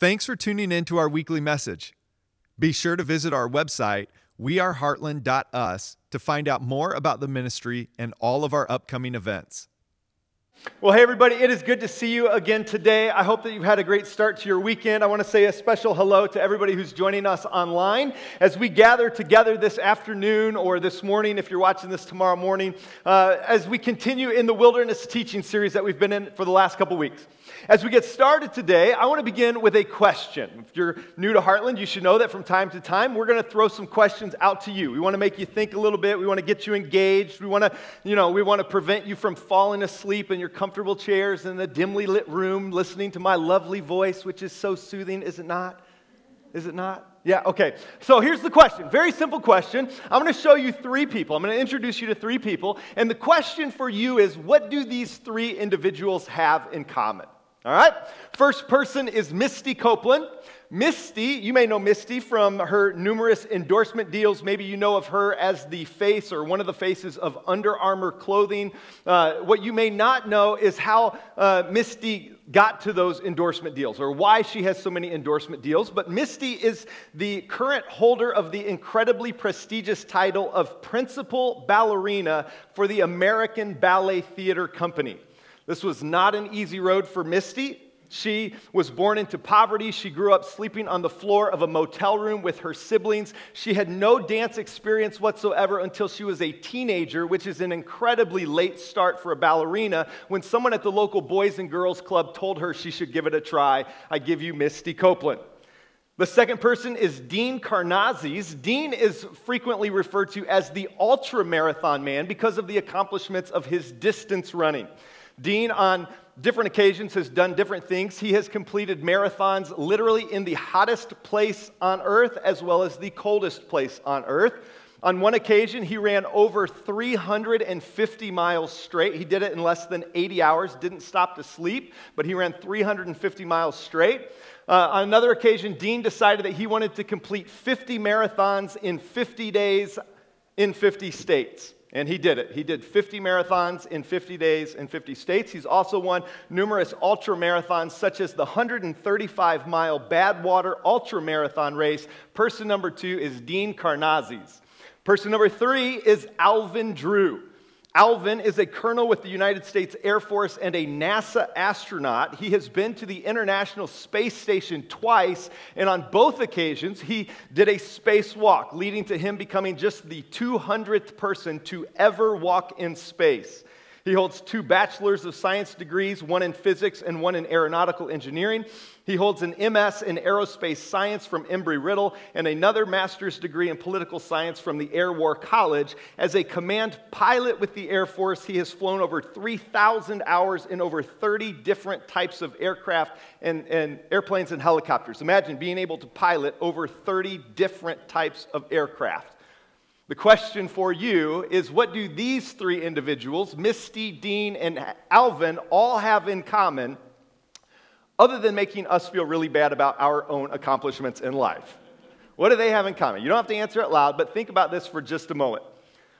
Thanks for tuning in to our weekly message. Be sure to visit our website, weareheartland.us, to find out more about the ministry and all of our upcoming events. Well, hey, everybody, it is good to see you again today. I hope that you've had a great start to your weekend. I want to say a special hello to everybody who's joining us online as we gather together this afternoon or this morning, if you're watching this tomorrow morning, uh, as we continue in the wilderness teaching series that we've been in for the last couple weeks. As we get started today, I want to begin with a question. If you're new to Heartland, you should know that from time to time, we're going to throw some questions out to you. We want to make you think a little bit. We want to get you engaged. We want to, you know, we want to prevent you from falling asleep in your comfortable chairs in the dimly lit room, listening to my lovely voice, which is so soothing, is it not? Is it not? Yeah, okay. So here's the question. Very simple question. I'm going to show you three people. I'm going to introduce you to three people. And the question for you is what do these three individuals have in common? All right? First person is Misty Copeland. Misty, you may know Misty from her numerous endorsement deals. Maybe you know of her as the face or one of the faces of Under Armour clothing. Uh, what you may not know is how uh, Misty got to those endorsement deals or why she has so many endorsement deals. But Misty is the current holder of the incredibly prestigious title of Principal Ballerina for the American Ballet Theater Company. This was not an easy road for Misty. She was born into poverty. She grew up sleeping on the floor of a motel room with her siblings. She had no dance experience whatsoever until she was a teenager, which is an incredibly late start for a ballerina. When someone at the local Boys and Girls Club told her she should give it a try, I give you Misty Copeland. The second person is Dean Karnazes. Dean is frequently referred to as the ultra marathon man because of the accomplishments of his distance running. Dean, on different occasions, has done different things. He has completed marathons literally in the hottest place on earth as well as the coldest place on earth. On one occasion, he ran over 350 miles straight. He did it in less than 80 hours, didn't stop to sleep, but he ran 350 miles straight. Uh, on another occasion, Dean decided that he wanted to complete 50 marathons in 50 days in 50 states. And he did it. He did 50 marathons in 50 days in 50 states. He's also won numerous ultra marathons, such as the 135 mile Badwater Ultra Marathon race. Person number two is Dean Karnazes. Person number three is Alvin Drew. Alvin is a colonel with the United States Air Force and a NASA astronaut. He has been to the International Space Station twice, and on both occasions, he did a spacewalk, leading to him becoming just the 200th person to ever walk in space. He holds two bachelor's of science degrees, one in physics and one in aeronautical engineering. He holds an MS in aerospace science from Embry Riddle and another master's degree in political science from the Air War College. As a command pilot with the Air Force, he has flown over 3,000 hours in over 30 different types of aircraft and, and airplanes and helicopters. Imagine being able to pilot over 30 different types of aircraft. The question for you is what do these three individuals, Misty, Dean, and Alvin, all have in common other than making us feel really bad about our own accomplishments in life? What do they have in common? You don't have to answer it loud, but think about this for just a moment.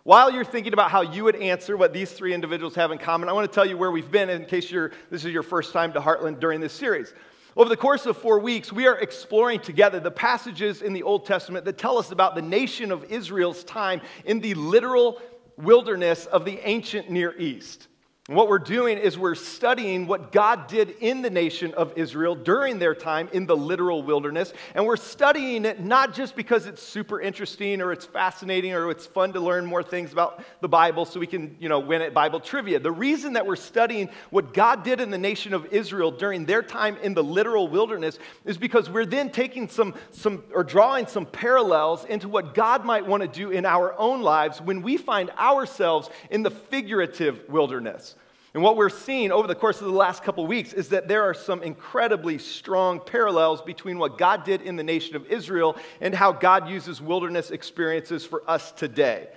While you're thinking about how you would answer what these three individuals have in common, I want to tell you where we've been in case this is your first time to Heartland during this series. Over the course of four weeks, we are exploring together the passages in the Old Testament that tell us about the nation of Israel's time in the literal wilderness of the ancient Near East. And what we're doing is we're studying what God did in the nation of Israel during their time in the literal wilderness. And we're studying it not just because it's super interesting or it's fascinating or it's fun to learn more things about the Bible so we can, you know, win at Bible trivia. The reason that we're studying what God did in the nation of Israel during their time in the literal wilderness is because we're then taking some, some or drawing some parallels into what God might want to do in our own lives when we find ourselves in the figurative wilderness. And what we're seeing over the course of the last couple weeks is that there are some incredibly strong parallels between what God did in the nation of Israel and how God uses wilderness experiences for us today.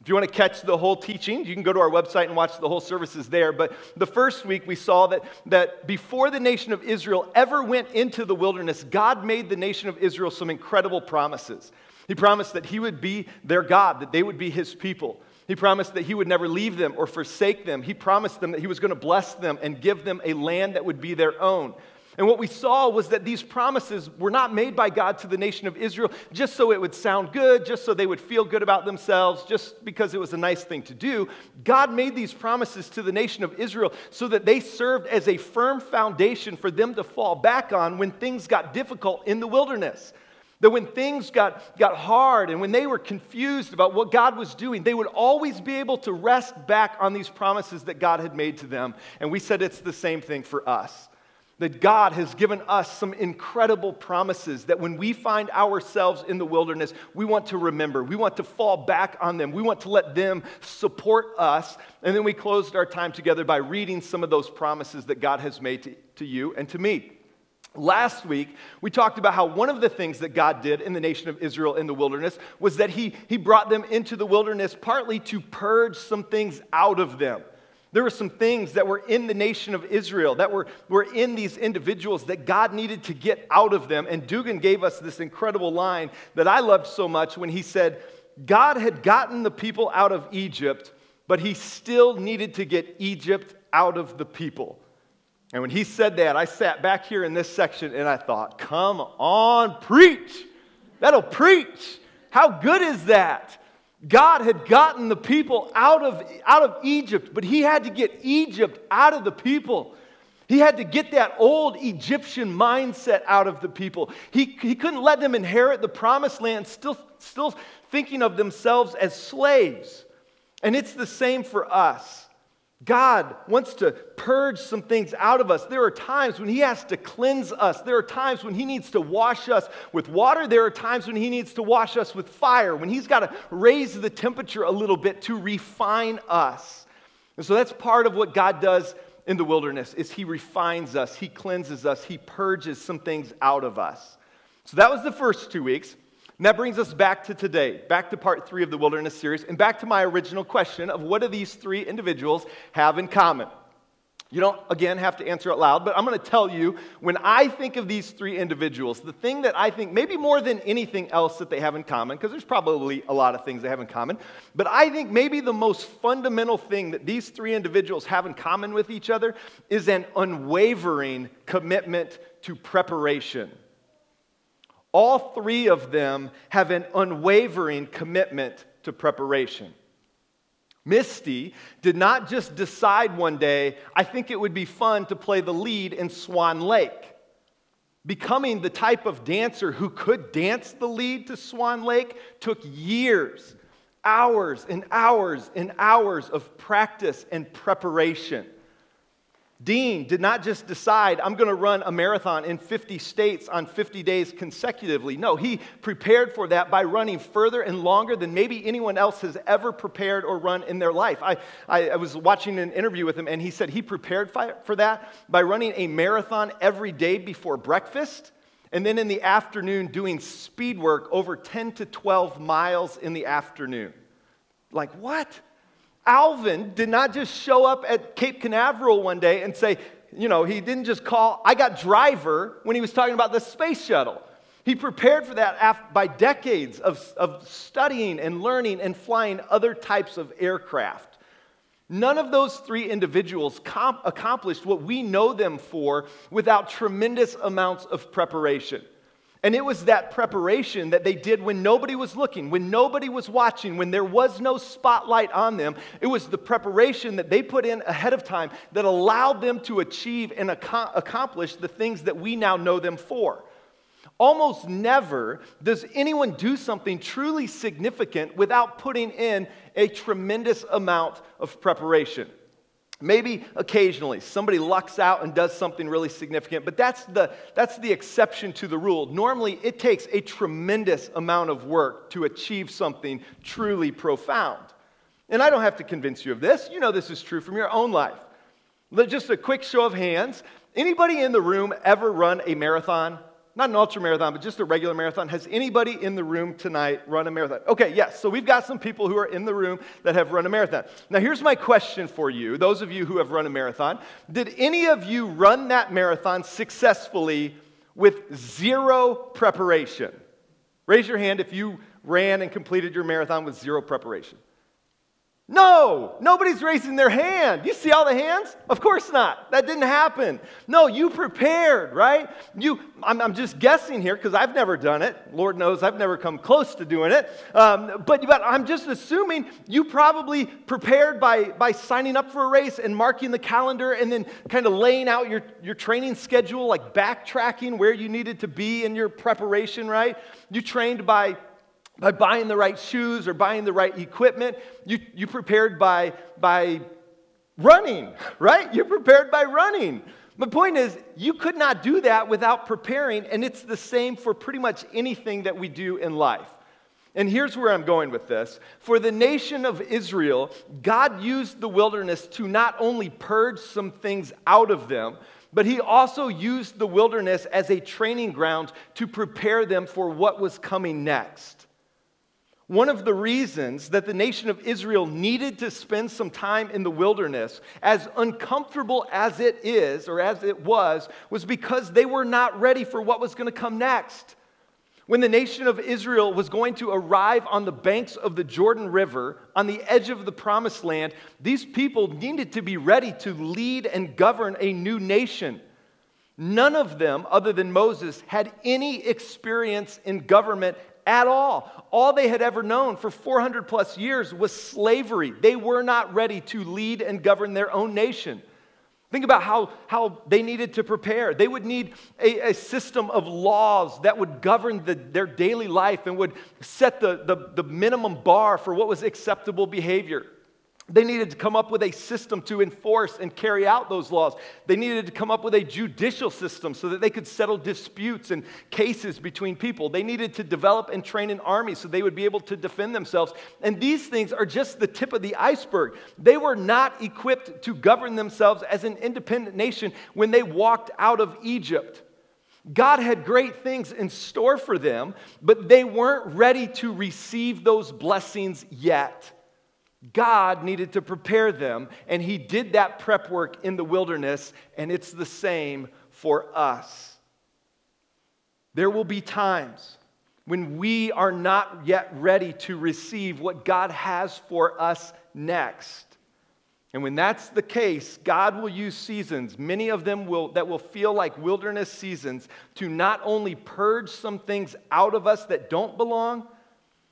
If you want to catch the whole teaching, you can go to our website and watch the whole services there. But the first week we saw that, that before the nation of Israel ever went into the wilderness, God made the nation of Israel some incredible promises. He promised that He would be their God, that they would be His people. He promised that he would never leave them or forsake them. He promised them that he was going to bless them and give them a land that would be their own. And what we saw was that these promises were not made by God to the nation of Israel just so it would sound good, just so they would feel good about themselves, just because it was a nice thing to do. God made these promises to the nation of Israel so that they served as a firm foundation for them to fall back on when things got difficult in the wilderness. That when things got, got hard and when they were confused about what God was doing, they would always be able to rest back on these promises that God had made to them. And we said it's the same thing for us. That God has given us some incredible promises that when we find ourselves in the wilderness, we want to remember. We want to fall back on them. We want to let them support us. And then we closed our time together by reading some of those promises that God has made to, to you and to me. Last week, we talked about how one of the things that God did in the nation of Israel in the wilderness was that he, he brought them into the wilderness partly to purge some things out of them. There were some things that were in the nation of Israel, that were, were in these individuals that God needed to get out of them. And Dugan gave us this incredible line that I loved so much when he said, God had gotten the people out of Egypt, but he still needed to get Egypt out of the people. And when he said that, I sat back here in this section and I thought, come on, preach. That'll preach. How good is that? God had gotten the people out of, out of Egypt, but he had to get Egypt out of the people. He had to get that old Egyptian mindset out of the people. He, he couldn't let them inherit the promised land still, still thinking of themselves as slaves. And it's the same for us. God wants to purge some things out of us. There are times when He has to cleanse us. There are times when He needs to wash us with water. There are times when He needs to wash us with fire, when He's got to raise the temperature a little bit to refine us. And so that's part of what God does in the wilderness is He refines us, He cleanses us, He purges some things out of us. So that was the first two weeks. And that brings us back to today, back to part three of the wilderness series, and back to my original question of what do these three individuals have in common? You don't, again, have to answer out loud, but I'm going to tell you when I think of these three individuals, the thing that I think, maybe more than anything else that they have in common, because there's probably a lot of things they have in common, but I think maybe the most fundamental thing that these three individuals have in common with each other is an unwavering commitment to preparation. All three of them have an unwavering commitment to preparation. Misty did not just decide one day, I think it would be fun to play the lead in Swan Lake. Becoming the type of dancer who could dance the lead to Swan Lake took years, hours and hours and hours of practice and preparation. Dean did not just decide, I'm going to run a marathon in 50 states on 50 days consecutively. No, he prepared for that by running further and longer than maybe anyone else has ever prepared or run in their life. I, I, I was watching an interview with him, and he said he prepared for that by running a marathon every day before breakfast, and then in the afternoon doing speed work over 10 to 12 miles in the afternoon. Like, what? Alvin did not just show up at Cape Canaveral one day and say, you know, he didn't just call, I got driver when he was talking about the space shuttle. He prepared for that by decades of, of studying and learning and flying other types of aircraft. None of those three individuals comp- accomplished what we know them for without tremendous amounts of preparation. And it was that preparation that they did when nobody was looking, when nobody was watching, when there was no spotlight on them. It was the preparation that they put in ahead of time that allowed them to achieve and ac- accomplish the things that we now know them for. Almost never does anyone do something truly significant without putting in a tremendous amount of preparation. Maybe occasionally somebody lucks out and does something really significant, but that's the, that's the exception to the rule. Normally, it takes a tremendous amount of work to achieve something truly profound. And I don't have to convince you of this. You know this is true from your own life. Just a quick show of hands. Anybody in the room ever run a marathon? Not an ultra marathon, but just a regular marathon. Has anybody in the room tonight run a marathon? Okay, yes. So we've got some people who are in the room that have run a marathon. Now, here's my question for you, those of you who have run a marathon. Did any of you run that marathon successfully with zero preparation? Raise your hand if you ran and completed your marathon with zero preparation. No, nobody's raising their hand. You see all the hands? Of course not. That didn't happen. No, you prepared, right? You, I'm, I'm just guessing here because I've never done it. Lord knows I've never come close to doing it. Um, but, but I'm just assuming you probably prepared by, by signing up for a race and marking the calendar and then kind of laying out your, your training schedule, like backtracking where you needed to be in your preparation, right? You trained by by buying the right shoes or buying the right equipment. You, you prepared by, by running, right? You're prepared by running. My point is, you could not do that without preparing, and it's the same for pretty much anything that we do in life. And here's where I'm going with this. For the nation of Israel, God used the wilderness to not only purge some things out of them, but he also used the wilderness as a training ground to prepare them for what was coming next. One of the reasons that the nation of Israel needed to spend some time in the wilderness, as uncomfortable as it is, or as it was, was because they were not ready for what was going to come next. When the nation of Israel was going to arrive on the banks of the Jordan River, on the edge of the promised land, these people needed to be ready to lead and govern a new nation. None of them, other than Moses, had any experience in government at all. All they had ever known for 400 plus years was slavery. They were not ready to lead and govern their own nation. Think about how, how they needed to prepare. They would need a, a system of laws that would govern the, their daily life and would set the, the, the minimum bar for what was acceptable behavior. They needed to come up with a system to enforce and carry out those laws. They needed to come up with a judicial system so that they could settle disputes and cases between people. They needed to develop and train an army so they would be able to defend themselves. And these things are just the tip of the iceberg. They were not equipped to govern themselves as an independent nation when they walked out of Egypt. God had great things in store for them, but they weren't ready to receive those blessings yet. God needed to prepare them, and He did that prep work in the wilderness, and it's the same for us. There will be times when we are not yet ready to receive what God has for us next. And when that's the case, God will use seasons, many of them will, that will feel like wilderness seasons, to not only purge some things out of us that don't belong,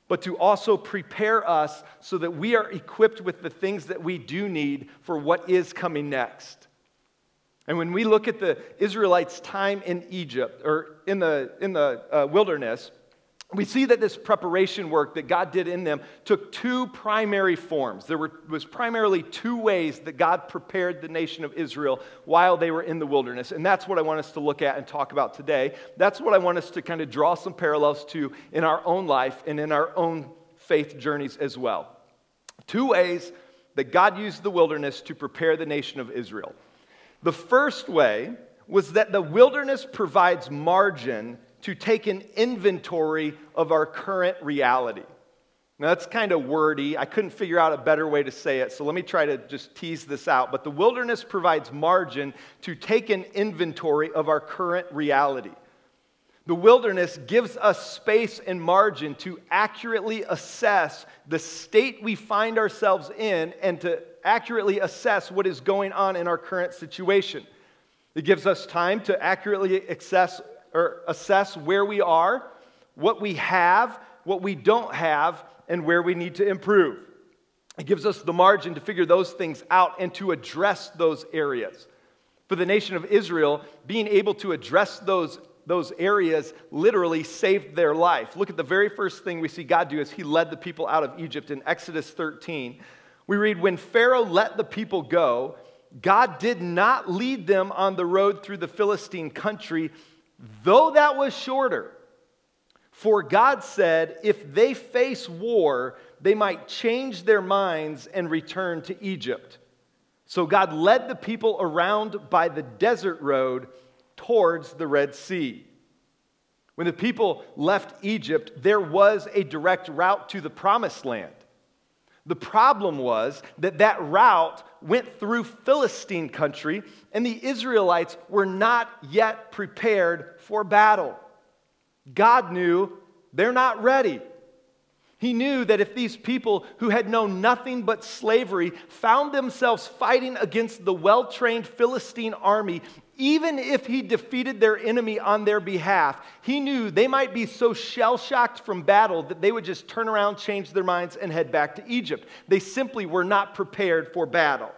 but to also prepare us so that we are equipped with the things that we do need for what is coming next. And when we look at the Israelites' time in Egypt or in the, in the uh, wilderness, we see that this preparation work that God did in them took two primary forms. There were, was primarily two ways that God prepared the nation of Israel while they were in the wilderness. And that's what I want us to look at and talk about today. That's what I want us to kind of draw some parallels to in our own life and in our own faith journeys as well. Two ways that God used the wilderness to prepare the nation of Israel. The first way was that the wilderness provides margin to take an inventory of our current reality. Now, that's kind of wordy. I couldn't figure out a better way to say it, so let me try to just tease this out. But the wilderness provides margin to take an inventory of our current reality. The wilderness gives us space and margin to accurately assess the state we find ourselves in and to accurately assess what is going on in our current situation. It gives us time to accurately assess or assess where we are, what we have, what we don't have, and where we need to improve. It gives us the margin to figure those things out and to address those areas. For the nation of Israel, being able to address those, those areas literally saved their life. Look at the very first thing we see God do as He led the people out of Egypt in Exodus 13. We read, When Pharaoh let the people go, God did not lead them on the road through the Philistine country though that was shorter. For God said, if they face war, they might change their minds and return to Egypt. So God led the people around by the desert road towards the Red Sea. When the people left Egypt, there was a direct route to the promised land. The problem was that that route went through Philistine country, and the Israelites were not yet prepared for battle. God knew they're not ready. He knew that if these people who had known nothing but slavery found themselves fighting against the well trained Philistine army, even if he defeated their enemy on their behalf, he knew they might be so shell shocked from battle that they would just turn around, change their minds, and head back to Egypt. They simply were not prepared for battle.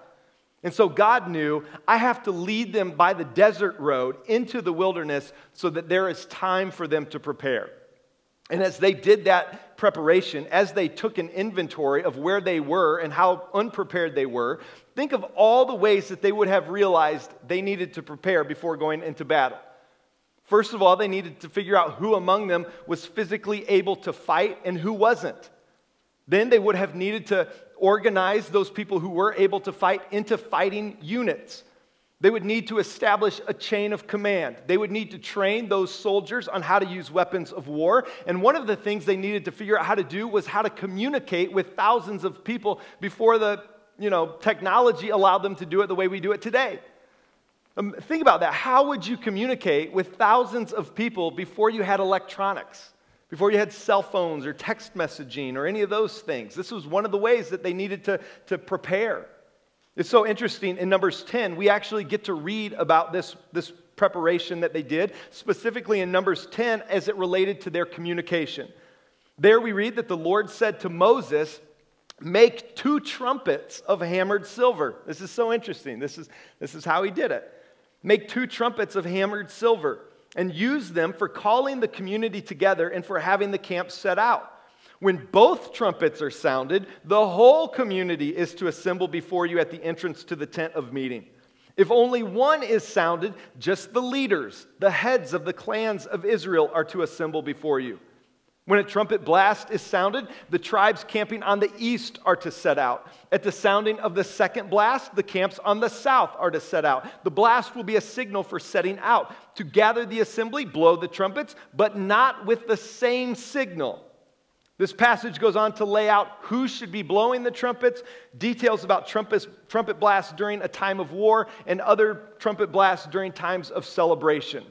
And so God knew I have to lead them by the desert road into the wilderness so that there is time for them to prepare. And as they did that preparation, as they took an inventory of where they were and how unprepared they were, think of all the ways that they would have realized they needed to prepare before going into battle. First of all, they needed to figure out who among them was physically able to fight and who wasn't. Then they would have needed to organize those people who were able to fight into fighting units. They would need to establish a chain of command. They would need to train those soldiers on how to use weapons of war. And one of the things they needed to figure out how to do was how to communicate with thousands of people before the you know, technology allowed them to do it the way we do it today. Um, think about that. How would you communicate with thousands of people before you had electronics, before you had cell phones or text messaging or any of those things? This was one of the ways that they needed to, to prepare. It's so interesting. In Numbers 10, we actually get to read about this, this preparation that they did, specifically in Numbers 10 as it related to their communication. There we read that the Lord said to Moses, Make two trumpets of hammered silver. This is so interesting. This is, this is how he did it. Make two trumpets of hammered silver and use them for calling the community together and for having the camp set out. When both trumpets are sounded, the whole community is to assemble before you at the entrance to the tent of meeting. If only one is sounded, just the leaders, the heads of the clans of Israel, are to assemble before you. When a trumpet blast is sounded, the tribes camping on the east are to set out. At the sounding of the second blast, the camps on the south are to set out. The blast will be a signal for setting out. To gather the assembly, blow the trumpets, but not with the same signal. This passage goes on to lay out who should be blowing the trumpets, details about trumpets, trumpet blasts during a time of war, and other trumpet blasts during times of celebration.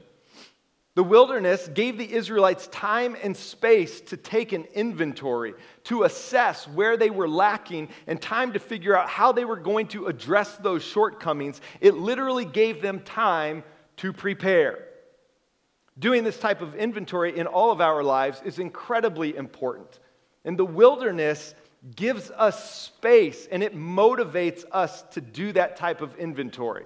The wilderness gave the Israelites time and space to take an inventory, to assess where they were lacking, and time to figure out how they were going to address those shortcomings. It literally gave them time to prepare. Doing this type of inventory in all of our lives is incredibly important. And the wilderness gives us space and it motivates us to do that type of inventory.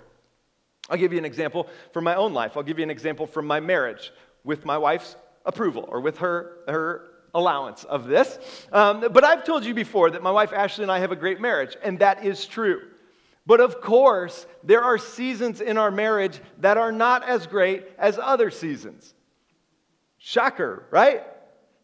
I'll give you an example from my own life. I'll give you an example from my marriage with my wife's approval or with her, her allowance of this. Um, but I've told you before that my wife Ashley and I have a great marriage, and that is true. But of course, there are seasons in our marriage that are not as great as other seasons. Shocker, right?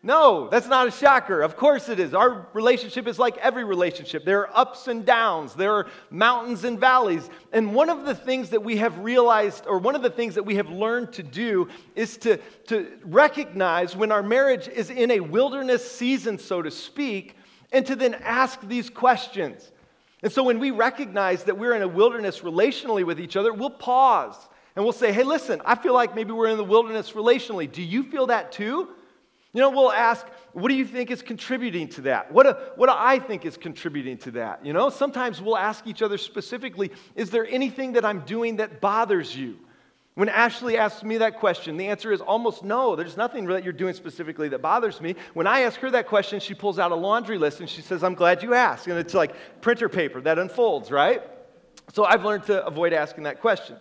No, that's not a shocker. Of course it is. Our relationship is like every relationship. There are ups and downs, there are mountains and valleys. And one of the things that we have realized, or one of the things that we have learned to do, is to, to recognize when our marriage is in a wilderness season, so to speak, and to then ask these questions. And so when we recognize that we're in a wilderness relationally with each other, we'll pause and we'll say, hey, listen, I feel like maybe we're in the wilderness relationally. Do you feel that too? You know, we'll ask, what do you think is contributing to that? What do, what do I think is contributing to that? You know, sometimes we'll ask each other specifically, is there anything that I'm doing that bothers you? When Ashley asks me that question, the answer is almost no. There's nothing that you're doing specifically that bothers me. When I ask her that question, she pulls out a laundry list and she says, I'm glad you asked. And it's like printer paper that unfolds, right? So I've learned to avoid asking that question.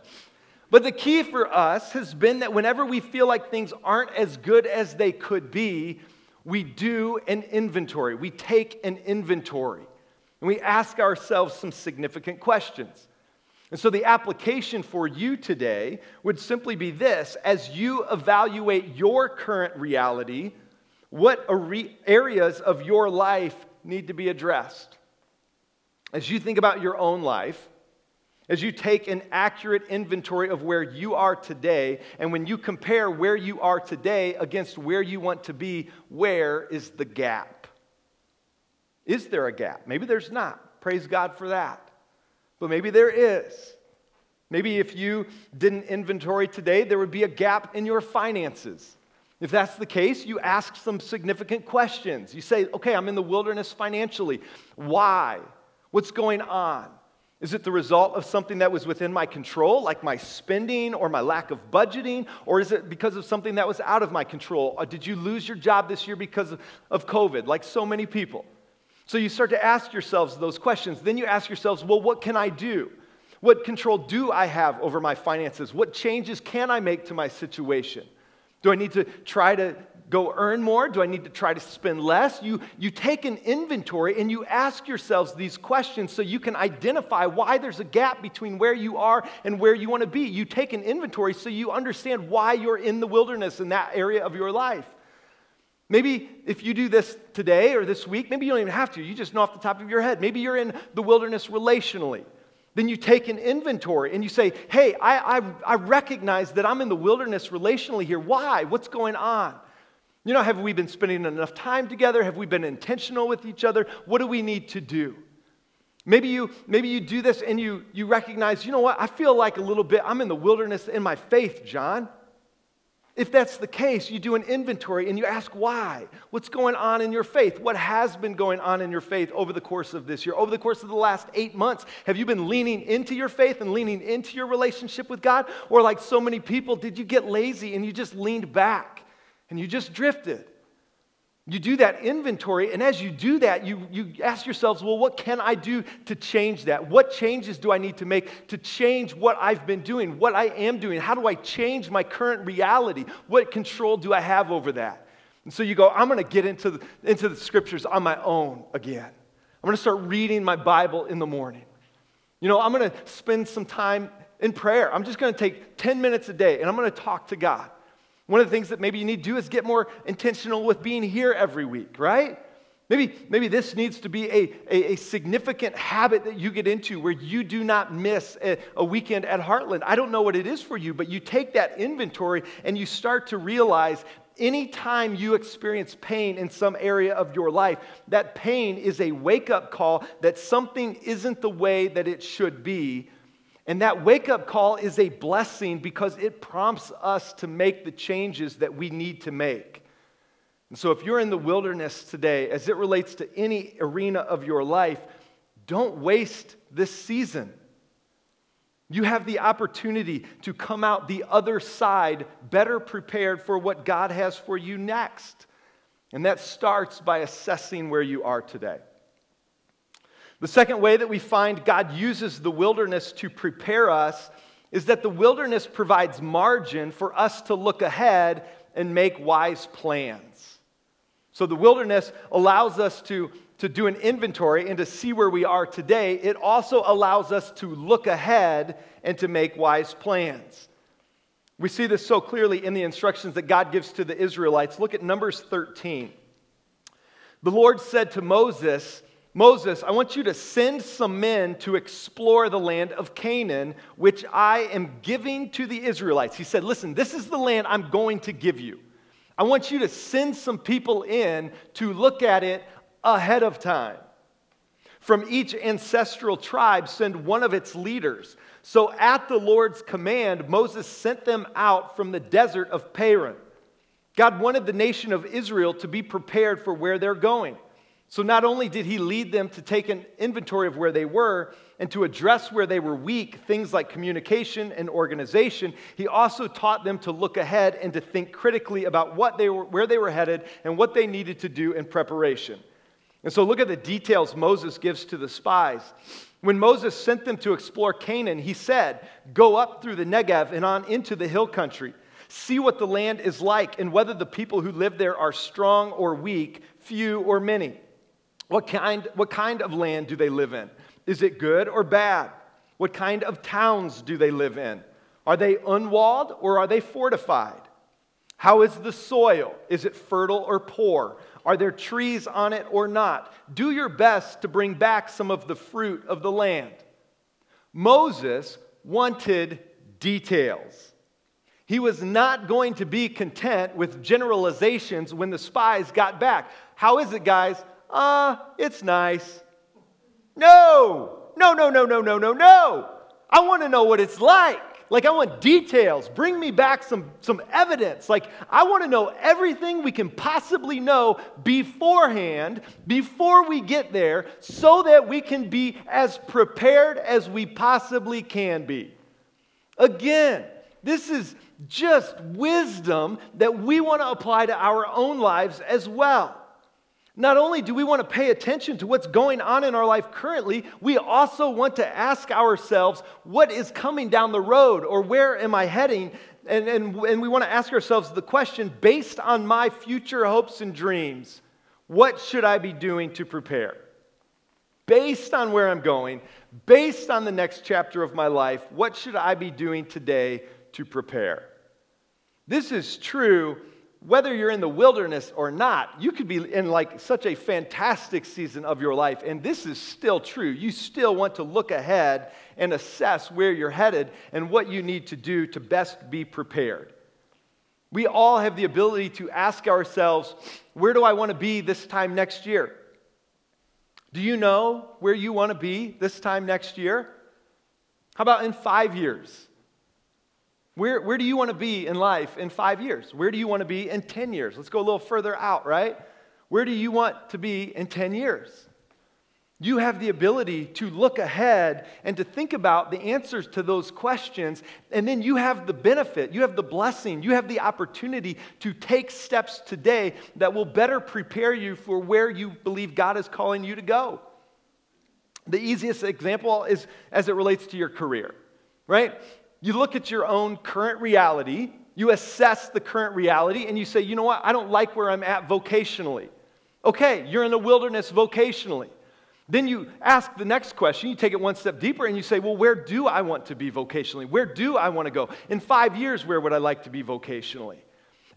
But the key for us has been that whenever we feel like things aren't as good as they could be, we do an inventory. We take an inventory and we ask ourselves some significant questions. And so the application for you today would simply be this as you evaluate your current reality, what areas of your life need to be addressed? As you think about your own life, as you take an accurate inventory of where you are today, and when you compare where you are today against where you want to be, where is the gap? Is there a gap? Maybe there's not. Praise God for that. But maybe there is. Maybe if you did an inventory today, there would be a gap in your finances. If that's the case, you ask some significant questions. You say, okay, I'm in the wilderness financially. Why? What's going on? Is it the result of something that was within my control, like my spending or my lack of budgeting? Or is it because of something that was out of my control? Or did you lose your job this year because of COVID, like so many people? So you start to ask yourselves those questions. Then you ask yourselves, well, what can I do? What control do I have over my finances? What changes can I make to my situation? Do I need to try to go earn more? Do I need to try to spend less? You, you take an inventory and you ask yourselves these questions so you can identify why there's a gap between where you are and where you want to be. You take an inventory so you understand why you're in the wilderness in that area of your life. Maybe if you do this today or this week, maybe you don't even have to. You just know off the top of your head. Maybe you're in the wilderness relationally. Then you take an inventory and you say, hey, I, I, I recognize that I'm in the wilderness relationally here. Why? What's going on? You know, have we been spending enough time together? Have we been intentional with each other? What do we need to do? Maybe you, maybe you do this and you, you recognize, you know what, I feel like a little bit, I'm in the wilderness in my faith, John. If that's the case, you do an inventory and you ask why. What's going on in your faith? What has been going on in your faith over the course of this year? Over the course of the last eight months, have you been leaning into your faith and leaning into your relationship with God? Or, like so many people, did you get lazy and you just leaned back and you just drifted? You do that inventory, and as you do that, you, you ask yourselves, well, what can I do to change that? What changes do I need to make to change what I've been doing, what I am doing? How do I change my current reality? What control do I have over that? And so you go, I'm going to get into the, into the scriptures on my own again. I'm going to start reading my Bible in the morning. You know, I'm going to spend some time in prayer. I'm just going to take 10 minutes a day, and I'm going to talk to God. One of the things that maybe you need to do is get more intentional with being here every week, right? Maybe, maybe this needs to be a, a, a significant habit that you get into where you do not miss a, a weekend at Heartland. I don't know what it is for you, but you take that inventory and you start to realize anytime you experience pain in some area of your life, that pain is a wake up call that something isn't the way that it should be and that wake up call is a blessing because it prompts us to make the changes that we need to make. And so, if you're in the wilderness today, as it relates to any arena of your life, don't waste this season. You have the opportunity to come out the other side better prepared for what God has for you next. And that starts by assessing where you are today. The second way that we find God uses the wilderness to prepare us is that the wilderness provides margin for us to look ahead and make wise plans. So the wilderness allows us to, to do an inventory and to see where we are today. It also allows us to look ahead and to make wise plans. We see this so clearly in the instructions that God gives to the Israelites. Look at Numbers 13. The Lord said to Moses, Moses, I want you to send some men to explore the land of Canaan, which I am giving to the Israelites. He said, Listen, this is the land I'm going to give you. I want you to send some people in to look at it ahead of time. From each ancestral tribe, send one of its leaders. So, at the Lord's command, Moses sent them out from the desert of Paran. God wanted the nation of Israel to be prepared for where they're going. So not only did he lead them to take an inventory of where they were and to address where they were weak, things like communication and organization, he also taught them to look ahead and to think critically about what they were, where they were headed and what they needed to do in preparation. And so look at the details Moses gives to the spies. When Moses sent them to explore Canaan, he said, Go up through the Negev and on into the hill country. See what the land is like and whether the people who live there are strong or weak, few or many. What kind, what kind of land do they live in? Is it good or bad? What kind of towns do they live in? Are they unwalled or are they fortified? How is the soil? Is it fertile or poor? Are there trees on it or not? Do your best to bring back some of the fruit of the land. Moses wanted details. He was not going to be content with generalizations when the spies got back. How is it, guys? Uh, it's nice. No, no, no, no, no, no, no, no. I want to know what it's like. Like, I want details. Bring me back some, some evidence. Like, I want to know everything we can possibly know beforehand, before we get there, so that we can be as prepared as we possibly can be. Again, this is just wisdom that we want to apply to our own lives as well. Not only do we want to pay attention to what's going on in our life currently, we also want to ask ourselves what is coming down the road or where am I heading? And, and, and we want to ask ourselves the question based on my future hopes and dreams, what should I be doing to prepare? Based on where I'm going, based on the next chapter of my life, what should I be doing today to prepare? This is true whether you're in the wilderness or not, you could be in like such a fantastic season of your life, and this is still true. You still want to look ahead and assess where you're headed and what you need to do to best be prepared. We all have the ability to ask ourselves, where do I want to be this time next year? Do you know where you want to be this time next year? How about in five years? Where, where do you want to be in life in five years? Where do you want to be in 10 years? Let's go a little further out, right? Where do you want to be in 10 years? You have the ability to look ahead and to think about the answers to those questions, and then you have the benefit, you have the blessing, you have the opportunity to take steps today that will better prepare you for where you believe God is calling you to go. The easiest example is as it relates to your career, right? You look at your own current reality, you assess the current reality, and you say, you know what, I don't like where I'm at vocationally. Okay, you're in the wilderness vocationally. Then you ask the next question, you take it one step deeper, and you say, well, where do I want to be vocationally? Where do I want to go? In five years, where would I like to be vocationally?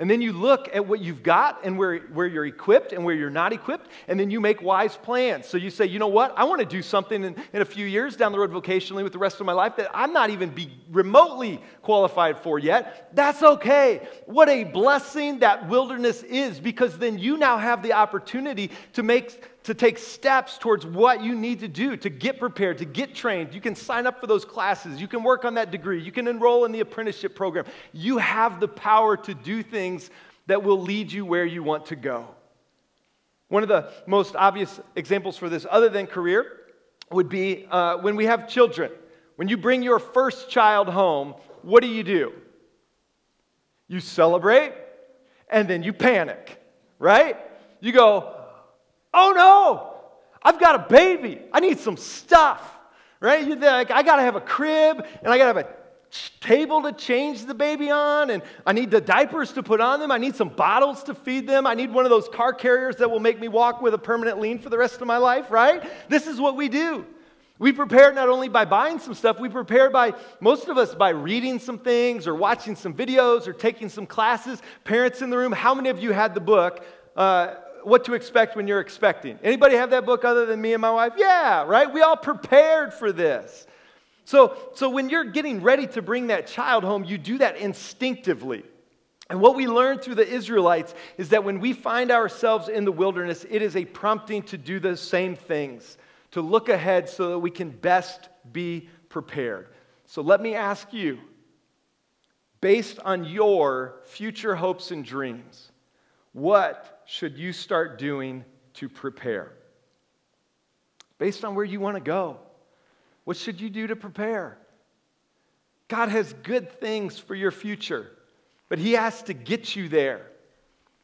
And then you look at what you've got and where, where you're equipped and where you're not equipped, and then you make wise plans. So you say, you know what? I want to do something in, in a few years down the road vocationally with the rest of my life that I'm not even be remotely qualified for yet. That's okay. What a blessing that wilderness is because then you now have the opportunity to make to take steps towards what you need to do to get prepared, to get trained. You can sign up for those classes. You can work on that degree. You can enroll in the apprenticeship program. You have the power to do things that will lead you where you want to go. One of the most obvious examples for this, other than career, would be uh, when we have children. When you bring your first child home, what do you do? You celebrate and then you panic, right? You go, Oh no, I've got a baby. I need some stuff, right? You're like, I got to have a crib and I got to have a table to change the baby on, and I need the diapers to put on them. I need some bottles to feed them. I need one of those car carriers that will make me walk with a permanent lean for the rest of my life, right? This is what we do. We prepare not only by buying some stuff, we prepare by, most of us, by reading some things or watching some videos or taking some classes. Parents in the room, how many of you had the book? Uh, what to expect when you're expecting. Anybody have that book other than me and my wife? Yeah, right? We all prepared for this. So, so when you're getting ready to bring that child home, you do that instinctively. And what we learned through the Israelites is that when we find ourselves in the wilderness, it is a prompting to do the same things, to look ahead so that we can best be prepared. So let me ask you, based on your future hopes and dreams, what should you start doing to prepare? Based on where you want to go, what should you do to prepare? God has good things for your future, but He has to get you there.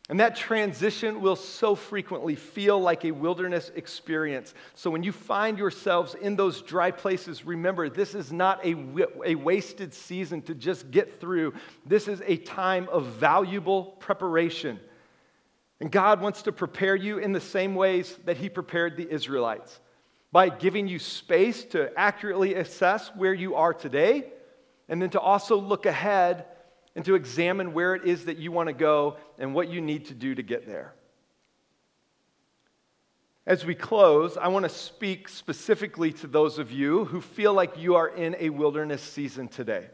And that transition will so frequently feel like a wilderness experience. So when you find yourselves in those dry places, remember this is not a, a wasted season to just get through. This is a time of valuable preparation. And God wants to prepare you in the same ways that He prepared the Israelites by giving you space to accurately assess where you are today, and then to also look ahead and to examine where it is that you want to go and what you need to do to get there. As we close, I want to speak specifically to those of you who feel like you are in a wilderness season today.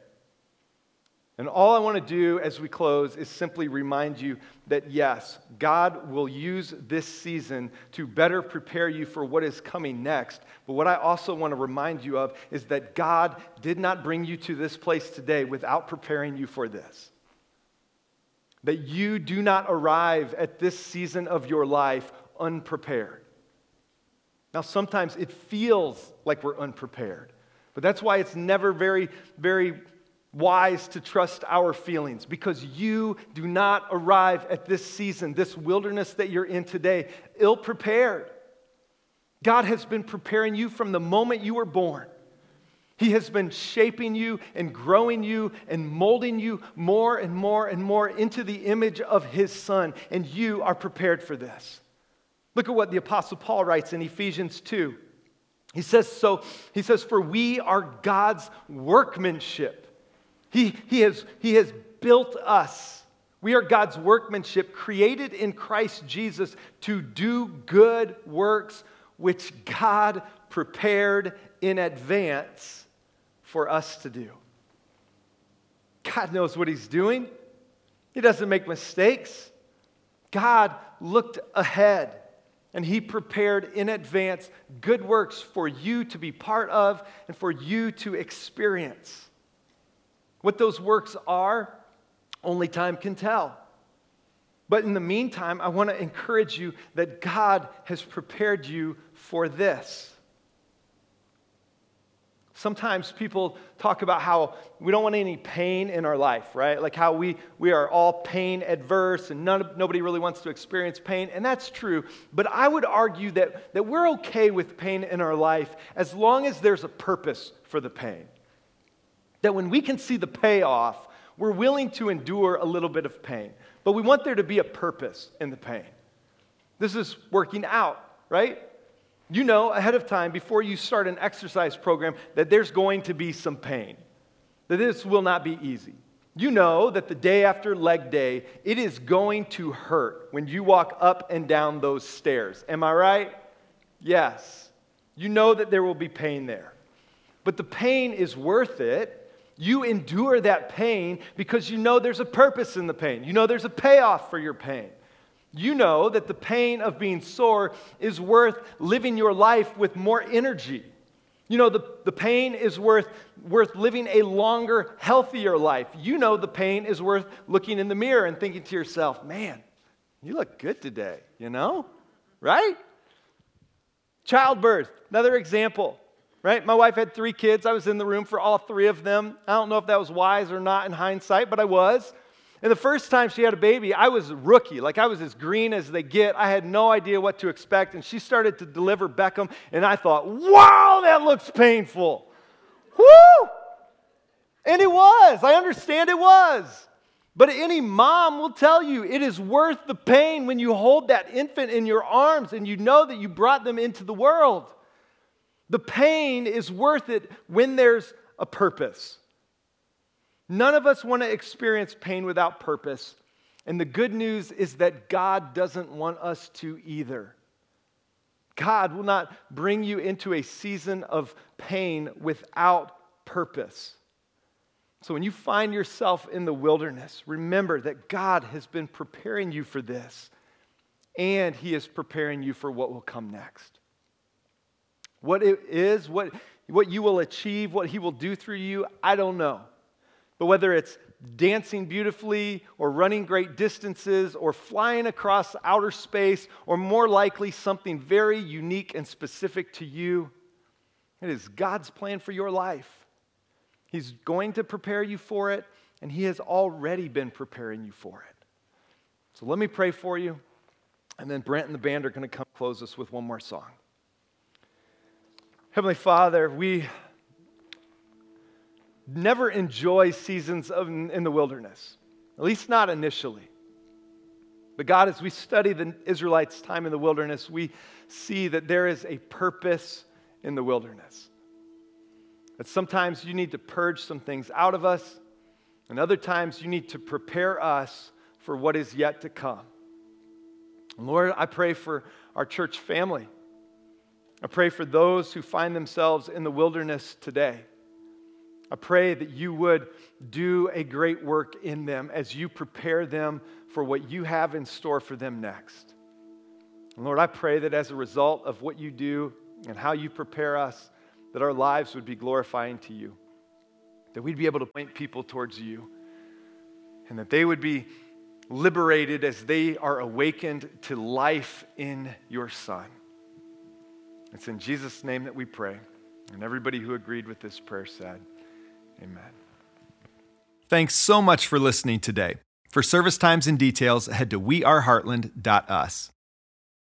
And all I want to do as we close is simply remind you that yes, God will use this season to better prepare you for what is coming next. But what I also want to remind you of is that God did not bring you to this place today without preparing you for this. That you do not arrive at this season of your life unprepared. Now, sometimes it feels like we're unprepared, but that's why it's never very, very wise to trust our feelings because you do not arrive at this season, this wilderness that you're in today, ill prepared. God has been preparing you from the moment you were born. He has been shaping you and growing you and molding you more and more and more into the image of His Son, and you are prepared for this. Look at what the Apostle Paul writes in Ephesians 2. He says, So, he says, For we are God's workmanship he, he, has, he has built us. We are God's workmanship, created in Christ Jesus to do good works which God prepared in advance for us to do. God knows what He's doing, He doesn't make mistakes. God looked ahead and He prepared in advance good works for you to be part of and for you to experience. What those works are, only time can tell. But in the meantime, I want to encourage you that God has prepared you for this. Sometimes people talk about how we don't want any pain in our life, right? Like how we, we are all pain adverse and none, nobody really wants to experience pain. And that's true. But I would argue that, that we're okay with pain in our life as long as there's a purpose for the pain. That when we can see the payoff, we're willing to endure a little bit of pain. But we want there to be a purpose in the pain. This is working out, right? You know ahead of time, before you start an exercise program, that there's going to be some pain, that this will not be easy. You know that the day after leg day, it is going to hurt when you walk up and down those stairs. Am I right? Yes. You know that there will be pain there. But the pain is worth it you endure that pain because you know there's a purpose in the pain. You know there's a payoff for your pain. You know that the pain of being sore is worth living your life with more energy. You know, the, the pain is worth, worth living a longer, healthier life. You know the pain is worth looking in the mirror and thinking to yourself, man, you look good today, you know? Right? Childbirth, another example right? My wife had three kids. I was in the room for all three of them. I don't know if that was wise or not in hindsight, but I was. And the first time she had a baby, I was rookie. Like I was as green as they get. I had no idea what to expect. And she started to deliver Beckham, and I thought, wow, that looks painful. Whoo! And it was. I understand it was. But any mom will tell you it is worth the pain when you hold that infant in your arms and you know that you brought them into the world. The pain is worth it when there's a purpose. None of us want to experience pain without purpose. And the good news is that God doesn't want us to either. God will not bring you into a season of pain without purpose. So when you find yourself in the wilderness, remember that God has been preparing you for this, and He is preparing you for what will come next. What it is, what, what you will achieve, what He will do through you, I don't know. But whether it's dancing beautifully or running great distances or flying across outer space or more likely something very unique and specific to you, it is God's plan for your life. He's going to prepare you for it, and He has already been preparing you for it. So let me pray for you, and then Brent and the band are going to come close us with one more song. Heavenly Father, we never enjoy seasons of, in the wilderness, at least not initially. But God, as we study the Israelites' time in the wilderness, we see that there is a purpose in the wilderness. That sometimes you need to purge some things out of us, and other times you need to prepare us for what is yet to come. Lord, I pray for our church family. I pray for those who find themselves in the wilderness today. I pray that you would do a great work in them as you prepare them for what you have in store for them next. And Lord, I pray that as a result of what you do and how you prepare us, that our lives would be glorifying to you, that we'd be able to point people towards you, and that they would be liberated as they are awakened to life in your Son. It's in Jesus' name that we pray. And everybody who agreed with this prayer said, Amen. Thanks so much for listening today. For service times and details, head to weareheartland.us.